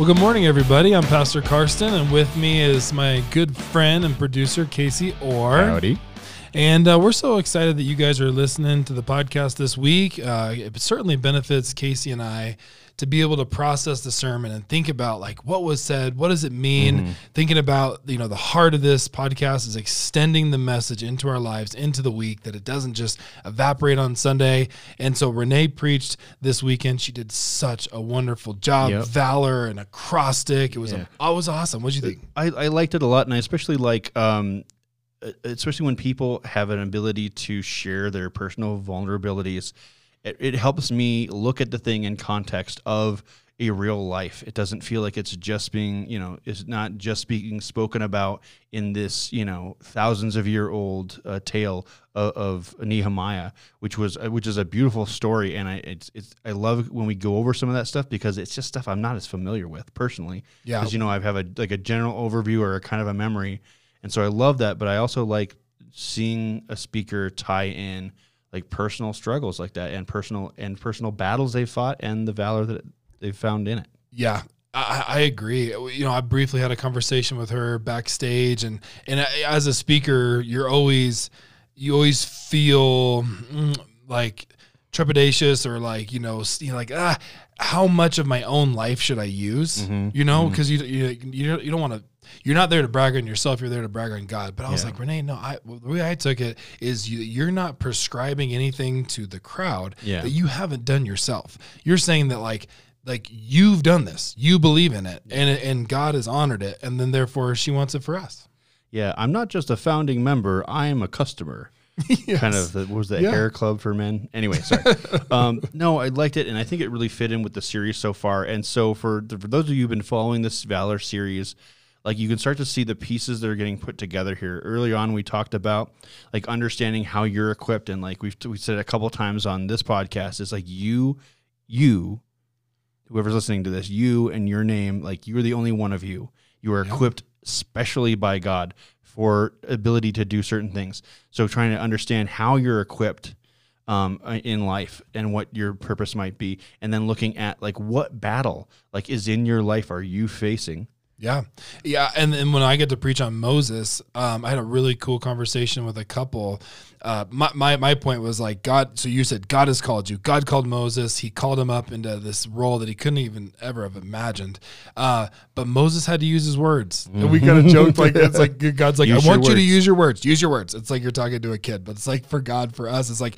Well, good morning, everybody. I'm Pastor Karsten, and with me is my good friend and producer, Kasey Orr. Howdy. And uh, we're so excited that you guys are listening to the podcast this week. Uh, it certainly benefits Kasey and I to be able to process the sermon and think about like what was said, what does it mean? Mm-hmm. Thinking about you know the heart of this podcast is extending the message into our lives into the week that it doesn't just evaporate on Sunday. And so Renee preached this weekend. She did such a wonderful job, Yep. valor and acrostic. It was Yeah. a, oh, it was awesome. What do you think? I, I liked it a lot, and I especially like, um, especially when people have an ability to share their personal vulnerabilities. It, it helps me look at the thing in context of a real life. It doesn't feel like it's just being, you know, it's not just being spoken about in this, you know, thousands of year old uh, tale of, of Nehemiah, which was uh, which is a beautiful story, and I it's it's I love when we go over some of that stuff because it's just stuff I'm not as familiar with personally. Yeah. because you know I have a like a general overview or a kind of a memory, and so I love that. But I also like seeing a speaker tie in like personal struggles like that and personal and personal battles they fought and the valor that they found in it. Yeah, I, I agree. You know, I briefly had a conversation with her backstage, and and as a speaker, you're always you always feel mm, like trepidatious or like you know you know, like ah how much of my own life should I use? Mhm. You know, because you you you you don't want to. You're not there to brag on yourself. You're there to brag on God. But I was Yeah. like, Renee, no. I the way I took it is you, you're not prescribing anything to the crowd Yeah. that you haven't done yourself. You're saying that like like you've done this, you believe in it, and and God has honored it, and then therefore she wants it for us. Yeah, I'm not just a founding member; I am a customer. Kind of the, what was that Yeah. hair club for men? Anyway, sorry. um, no, I liked it, and I think it really fit in with the series so far. And so for the, for those of you who've been following this Valor series, like you can start to see the pieces that are getting put together here. Early on, we talked about like understanding how you're equipped, and like we've we said a couple times on this podcast, it's like you, you, whoever's listening to this, you and your name, like you're the only one of you. You are Yeah. equipped specially by God for ability to do certain things. So trying to understand how you're equipped um, in life and what your purpose might be, and then looking at like what battle like is in your life are you facing? Yeah, yeah, and and when I get to preach on Moses, um, I had a really cool conversation with a couple. Uh, my, my my point was like God. So you said God has called you. God called Moses. He called him up into this role that he couldn't even ever have imagined. Uh, but Moses had to use his words, and we kind of joked like it's like God's like Use I want your you to use your words. Use your words. It's like you're talking to a kid, but it's like for God, for us, it's like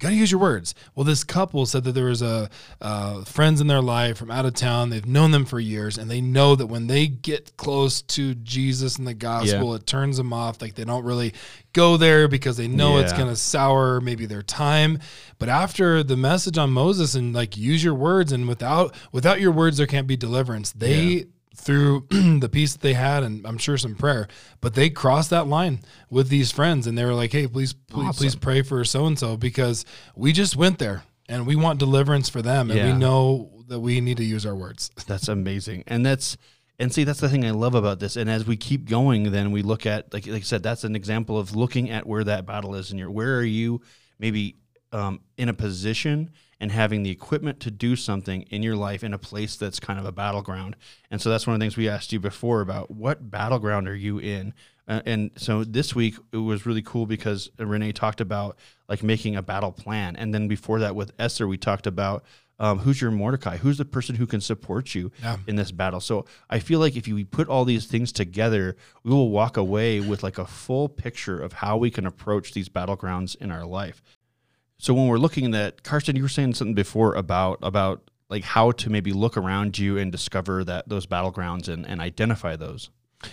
you got to use your words. Well, this couple said that there was a uh, friends in their life from out of town. They've known them for years, and they know that when they get close to Jesus and the gospel, it turns them off. Like they don't really go there because they know it's going to sour maybe their time. But after the message on Moses and like use your words, and without without your words, there can't be deliverance. They through the peace that they had and I'm sure some prayer, but they crossed that line with these friends and they were like, Hey, please, please, Awesome. please pray for so and so because we just went there and we want deliverance for them and Yeah. we know that we need to use our words. That's amazing. And that's and see that's the thing I love about this. And as we keep going, then we look at like like I said, that's an example of looking at where that battle is in your where are you maybe um, in a position and having the equipment to do something in your life in a place that's kind of a battleground. And so that's one of the things we asked you before about what battleground are you in? Uh, and so this week it was really cool because Renee talked about like making a battle plan. And then before that with Esther, we talked about um, who's your Mordecai? Who's the person who can support you Yeah. in this battle? So I feel like if you put all these things together, we will walk away with like a full picture of how we can approach these battlegrounds in our life. So when we're looking at Karsten, you were saying something before about about like how to maybe look around you and discover that those battlegrounds and, and identify those.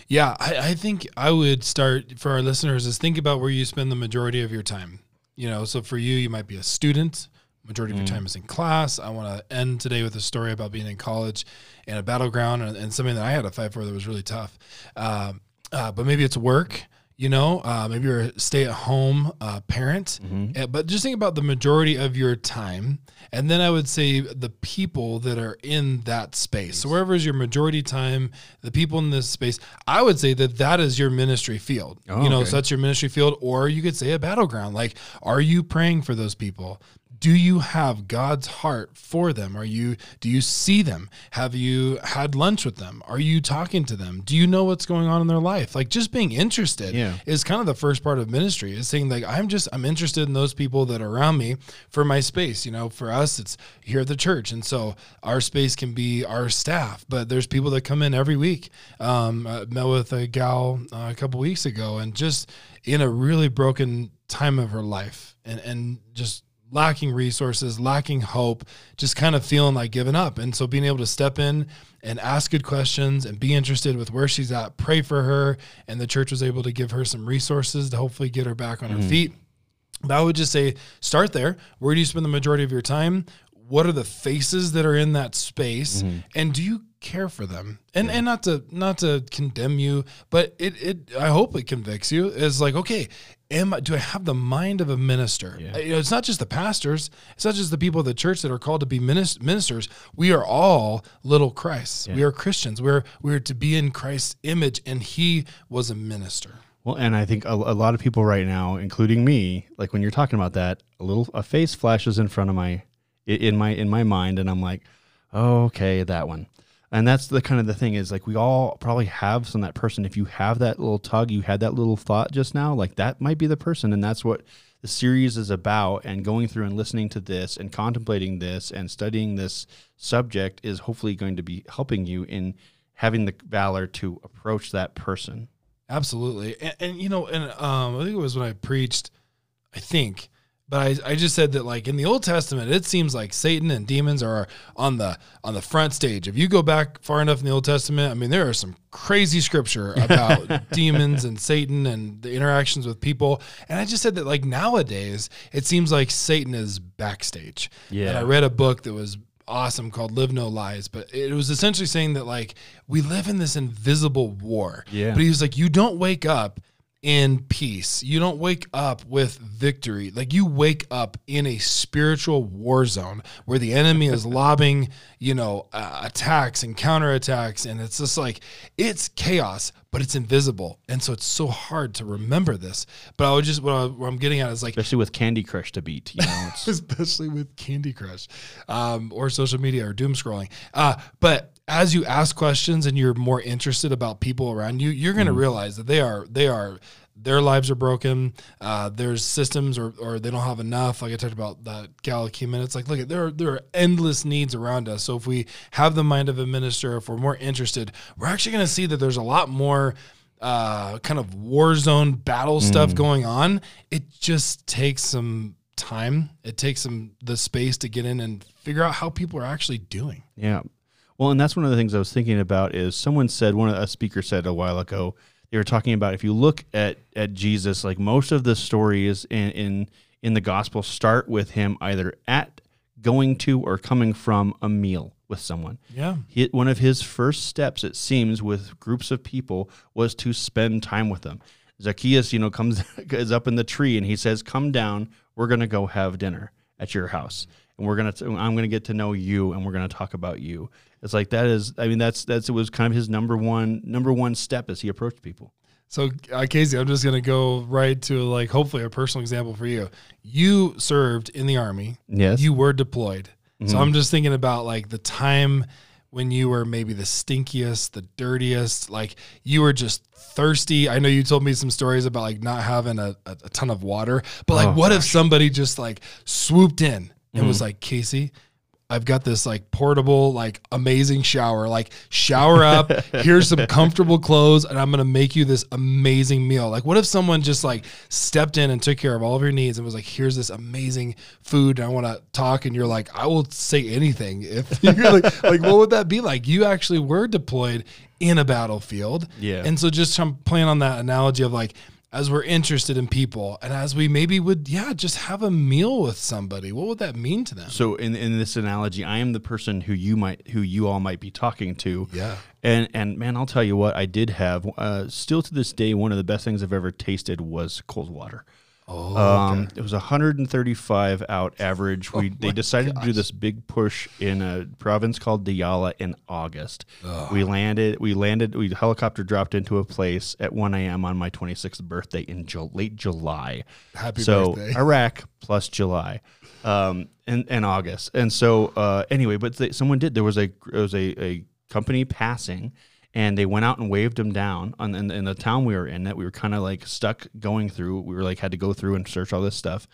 Yeah, I, I think I would start for our listeners is think about where you spend the majority of your time. You know, so for you, you might be a student. Majority of your time is in class. I want to end today with a story about being in college and a battleground and, and something that I had to fight for that was really tough. Um, uh, but maybe it's work. You know, uh, maybe you're a stay-at-home uh, parent, Uh, but just think about the majority of your time, and then I would say the people that are in that space. So wherever is your majority time, the people in this space, I would say that that is your ministry field. Oh, you know, okay. so that's your ministry field, or you could say a battleground. Like, are you praying for those people? Do you have God's heart for them? Are you do you see them? Have you had lunch with them? Are you talking to them? Do you know what's going on in their life? Like just being interested Yeah. is kind of the first part of ministry is saying like I'm just I'm interested in those people that are around me for my space. You know, for us it's here at the church, and so our space can be our staff, but there's people that come in every week. Um, I met with a gal uh, a couple weeks ago, and just in a really broken time of her life, and and just lacking resources, lacking hope, just kind of feeling like giving up. And so being able to step in and ask good questions and be interested with where she's at, pray for her, and the church was able to give her some resources to hopefully get her back on her mm-hmm. feet. But I would just say start there. Where do you spend the majority of your time? What are the faces that are in that space? Mm-hmm. And do you care for them? And and not to not to condemn you, but it it I hope it convicts you. Is like, okay, am I do I have the mind of a minister? Yeah. You know, it's not just the pastors, it's not just the people of the church that are called to be ministers. We are all little Christs. We are Christians. We're we're to be in Christ's image, and he was a minister. Well, and I think a, a lot of people right now, including me, like when you're talking about that, a little a face flashes in front of my in my in my mind, and I'm like, oh, okay, that one. And that's the kind of the thing is like we all probably have some that person. If you have that little tug, you had that little thought just now, like that might be the person, and that's what the series is about. And going through and listening to this and contemplating this and studying this subject is hopefully going to be helping you in having the valor to approach that person. Absolutely. And, and you know, and um, I think it was when I preached, I think, but I, I just said that like in the Old Testament, it seems like Satan and demons are on the on the front stage. If you go back far enough in the Old Testament, I mean, there are some crazy scripture about demons and Satan and the interactions with people. And I just said that like nowadays, it seems like Satan is backstage. Yeah. And I read a book that was awesome called Live No Lies, but it was essentially saying that like we live in this invisible war. Yeah. But he was like, you don't wake up in peace. You don't wake up with victory. Like you wake up in a spiritual war zone where the enemy is lobbing, you know, uh, attacks and counterattacks. And it's just like, it's chaos, but it's invisible. And so it's so hard to remember this. But I would just, what, I, what I'm getting at is like, especially with Candy Crush to beat. You know, especially with Candy Crush um, or social media or doom scrolling. Uh, but as you ask questions and you're more interested about people around you, you're going to realize that they are they are their lives are broken. Uh, there's systems or, or they don't have enough. Like I talked about that gal in. It's like, look, there are, there are endless needs around us. So if we have the mind of a minister, if we're more interested, we're actually going to see that there's a lot more uh, kind of war zone battle stuff going on. It just takes some time. It takes some the space to get in and figure out how people are actually doing. yeah. Well, and that's one of the things I was thinking about is someone said one of a speaker said a while ago they were talking about if you look at at Jesus, like most of the stories in in in the gospel start with him either at going to or coming from a meal with someone. Yeah. He, one of his first steps, it seems, with groups of people was to spend time with them. Zacchaeus, you know, comes is up in the tree and he says, "Come down. We're gonna go have dinner at your house, and we're gonna. T- I'm gonna get to know you, and we're gonna talk about you." It's like that is. I mean, that's that's it was kind of his number one number one step as he approached people. So, uh, Kasey, I'm just going to go right to like hopefully a personal example for you. You served in the army. Yes. You were deployed. So I'm just thinking about like the time when you were maybe the stinkiest, the dirtiest, like you were just thirsty. I know you told me some stories about like not having a, a, a ton of water, but like Oh, what if somebody just like swooped in and was mm. like, Kasey, I've got this like portable, like amazing shower. Like, shower up. here's some comfortable clothes, and I'm gonna make you this amazing meal. Like, what if someone just like stepped in and took care of all of your needs and was like, here's this amazing food, and I want to talk, and you're like, I will say anything. If you're like, like, what would that be like? You actually were deployed in a battlefield, Yeah. And so just I'm playing on that analogy of like. As we're interested in people, and as we maybe would, yeah, just have a meal with somebody. What would that mean to them? So in in this analogy, I am the person who you might who you all might be talking to. Yeah. And and man, I'll tell you what I did have. Uh, still to this day, one of the best things I've ever tasted was cold water. Oh, Um, it was 135 out average. We they decided to do this big push in a province called Diyala in August. We landed. We landed. We helicopter dropped into a place at 1 a.m. on my 26th birthday in Ju- late July. Happy so birthday. Iraq plus July, um, and, and August. And so uh, anyway, but they, someone did. There was a there was a, a company passing, and they went out and waved them down on in, in the town we were in. That we were kind of like stuck going through. We were like had to go through and search all this stuff.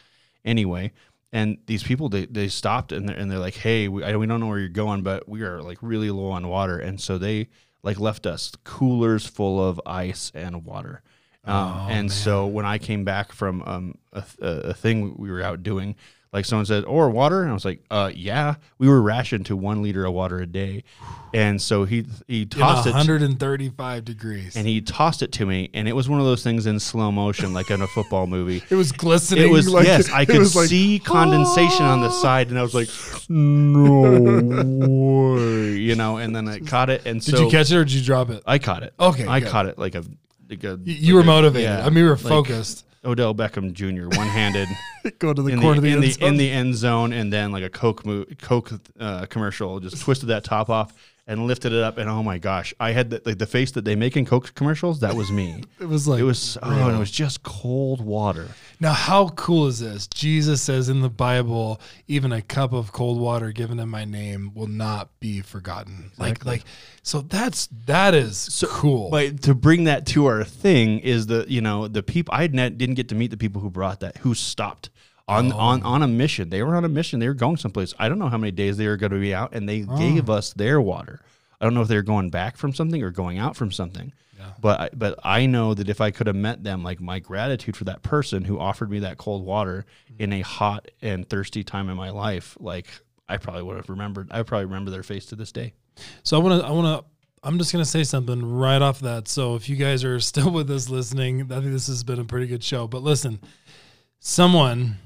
Anyway. And these people, they, they stopped and they're, and they're like, "Hey, we, I, we don't know where you're going, but we are like really low on water." And so they like left us coolers full of ice and water. Um, and so when I came back from um, a, a a thing we were out doing, like someone said, "Or water," and I was like, "Uh, yeah." We were rationed to one liter of water a day, and so he he In tossed it, 135 degrees. and he tossed it to me, and it was one of those things in slow motion, like in a football movie. it was glistening. It was like, yes, I could like, see condensation on the side, and I was like, "No way," you know. And then I caught it, and Did so you catch it or did you drop it? I caught it. Okay, I good. caught it like a. A You, were motivated. yeah, I mean, we were like focused. Odell Beckham Jr. one handed Go to the in corner the, of in the, the end zone. in the end zone, and then like a Coke mo- Coke uh, commercial, just twisted that top off and lifted it up, and oh my gosh, I had the, like the face that they make in Coke commercials. That was me. it was like it was oh, and it was just cold water. Now, how cool is this? Jesus says in the Bible, even a cup of cold water given in my name will not be forgotten. Like, like, so that's that is cool. But to bring that to our thing is the you know the people I didn't get to meet the people who brought that who stopped on on oh. on a mission. They were on a mission. They were going someplace. I don't know how many days they were going to be out, and they gave us their water. I don't know if they were going back from something or going out from something. But I, but I know that if I could have met them, like my gratitude for that person who offered me that cold water mm-hmm. in a hot and thirsty time in my life, like I probably would have remembered. I probably remember their face to this day. So I want to, I want to, I'm just going to say something right off that. So if you guys are still with us listening, I think this has been a pretty good show. But listen, someone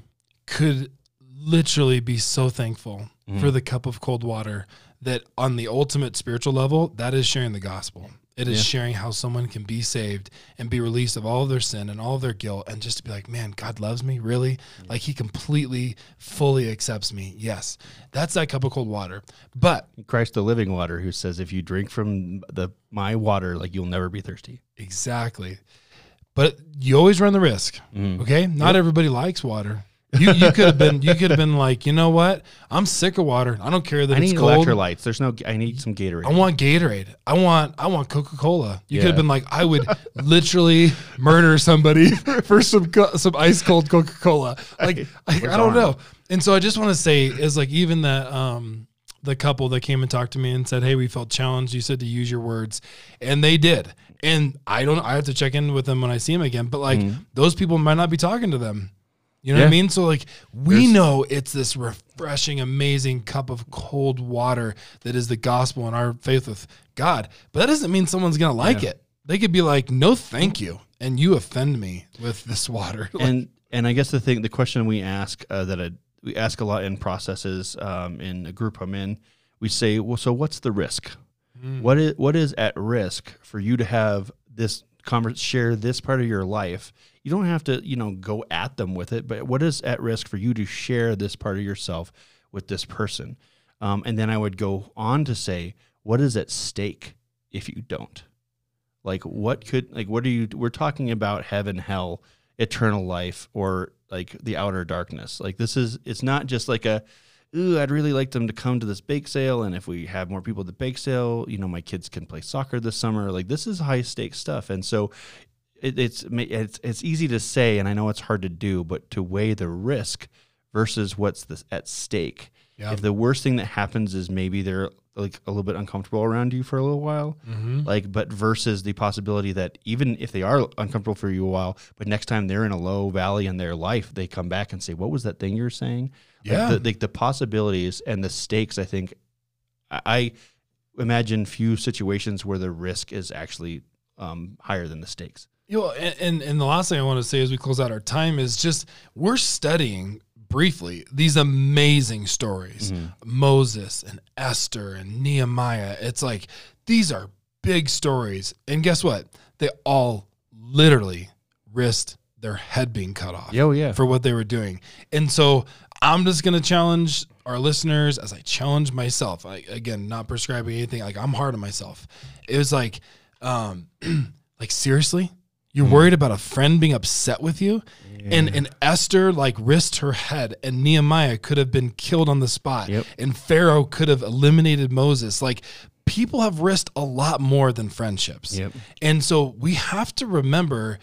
could literally be so thankful for the cup of cold water that on the ultimate spiritual level, that is sharing the gospel. It is sharing how someone can be saved and be released of all of their sin and all of their guilt and just to be like, man, God loves me, really? Like he completely, fully accepts me. Yes. That's that cup of cold water. But Christ the living water who says if you drink from the my water like you'll never be thirsty. Exactly. But you always run the risk. Mm. Okay. Not everybody likes water. You you could have been you could have been like, you know what? I'm sick of water. I don't care that I it's need cold. electrolytes. There's no I need some Gatorade. I want Gatorade. I want I want Coca Cola. You could have been like, I would literally murder somebody for some some ice cold Coca Cola. Like I, I don't know. And so I just want to say is like even that um the couple that came and talked to me and said, "Hey, we felt challenged. You said to use your words," and they did. And I don't. I have to check in with them when I see them again. But like those people might not be talking to them. You know what I mean? So like we know it's this refreshing, amazing cup of cold water that is the gospel and our faith with God. But that doesn't mean someone's gonna like it. They could be like, "No, thank you," and you offend me with this water. Like, and and I guess the thing the question we ask uh, that I, we ask a lot in processes um, in a group I'm in, we say, well, so what's the risk? What is what is at risk for you to have this convers share this part of your life? You don't have to, you know, go at them with it, but what is at risk for you to share this part of yourself with this person? Um, and then I would go on to say, what is at stake if you don't? Like, what could, like, what are you, we're talking about heaven, hell, eternal life, or like the outer darkness. Like, this is, it's not just like a, ooh, I'd really like them to come to this bake sale. And if we have more people at the bake sale, you know, my kids can play soccer this summer. Like, this is high stakes stuff. And so, it, it's it's it's easy to say, and I know it's hard to do, but to weigh the risk versus what's the, at stake. Yeah. If the worst thing that happens is maybe they're like a little bit uncomfortable around you for a little while, Mm-hmm. like, but versus the possibility that even if they are uncomfortable for you a while, but next time they're in a low valley in their life, they come back and say, "What was that thing you were saying?" Like, Yeah. the, the, the possibilities and the stakes. I think I, I imagine few situations where the risk is actually um, higher than the stakes. You know, and, and and the last thing I want to say as we close out our time is just we're studying briefly these amazing stories, Moses and Esther and Nehemiah. It's like these are big stories, and guess what? They all literally risked their head being cut off Oh yeah. for what they were doing. And so I'm just going to challenge our listeners as I challenge myself. I, again, not prescribing anything. Like I'm hard on myself. It was like, um, like seriously, you're Mm. worried about a friend being upset with you, and and Esther like risked her head, and Nehemiah could have been killed on the spot, Yep. and Pharaoh could have eliminated Moses. Like people have risked a lot more than friendships. Yep. And so we have to remember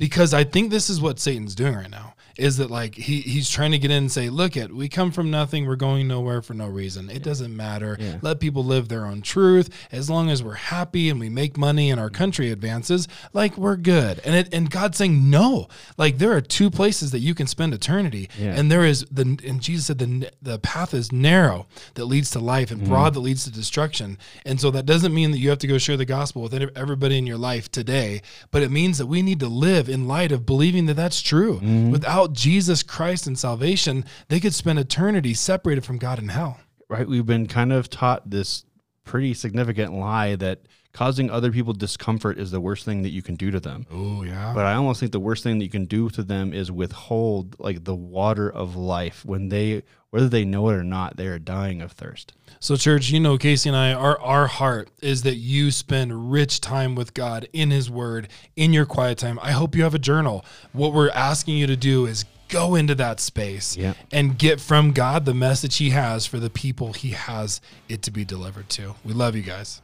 because I think this is what Satan's doing right now is that like he he's trying to get in and say, look at we come from nothing, we're going nowhere for no reason. It doesn't matter. Yeah. Let people live their own truth. As long as we're happy and we make money and our country advances, like we're good. And it and God's saying no. Like there are two places that you can spend eternity. Yeah. And there is the and Jesus said the the path is narrow that leads to life and mm-hmm. broad that leads to destruction. And so that doesn't mean that you have to go share the gospel with everybody in your life today, but it means that we need to live in light of believing that that's true. Mm-hmm. Without Jesus Christ and salvation, they could spend eternity separated from God in hell. right? We've been kind of taught this pretty significant lie that causing other people discomfort is the worst thing that you can do to them. Oh yeah. But I almost think the worst thing that you can do to them is withhold like the water of life when they whether they know it or not, they are dying of thirst. So, church, you know, Kasey and I, our, our heart is that you spend rich time with God in His Word, in your quiet time. I hope you have a journal. What we're asking you to do is go into that space Yeah. and get from God the message He has for the people He has it to be delivered to. We love you guys.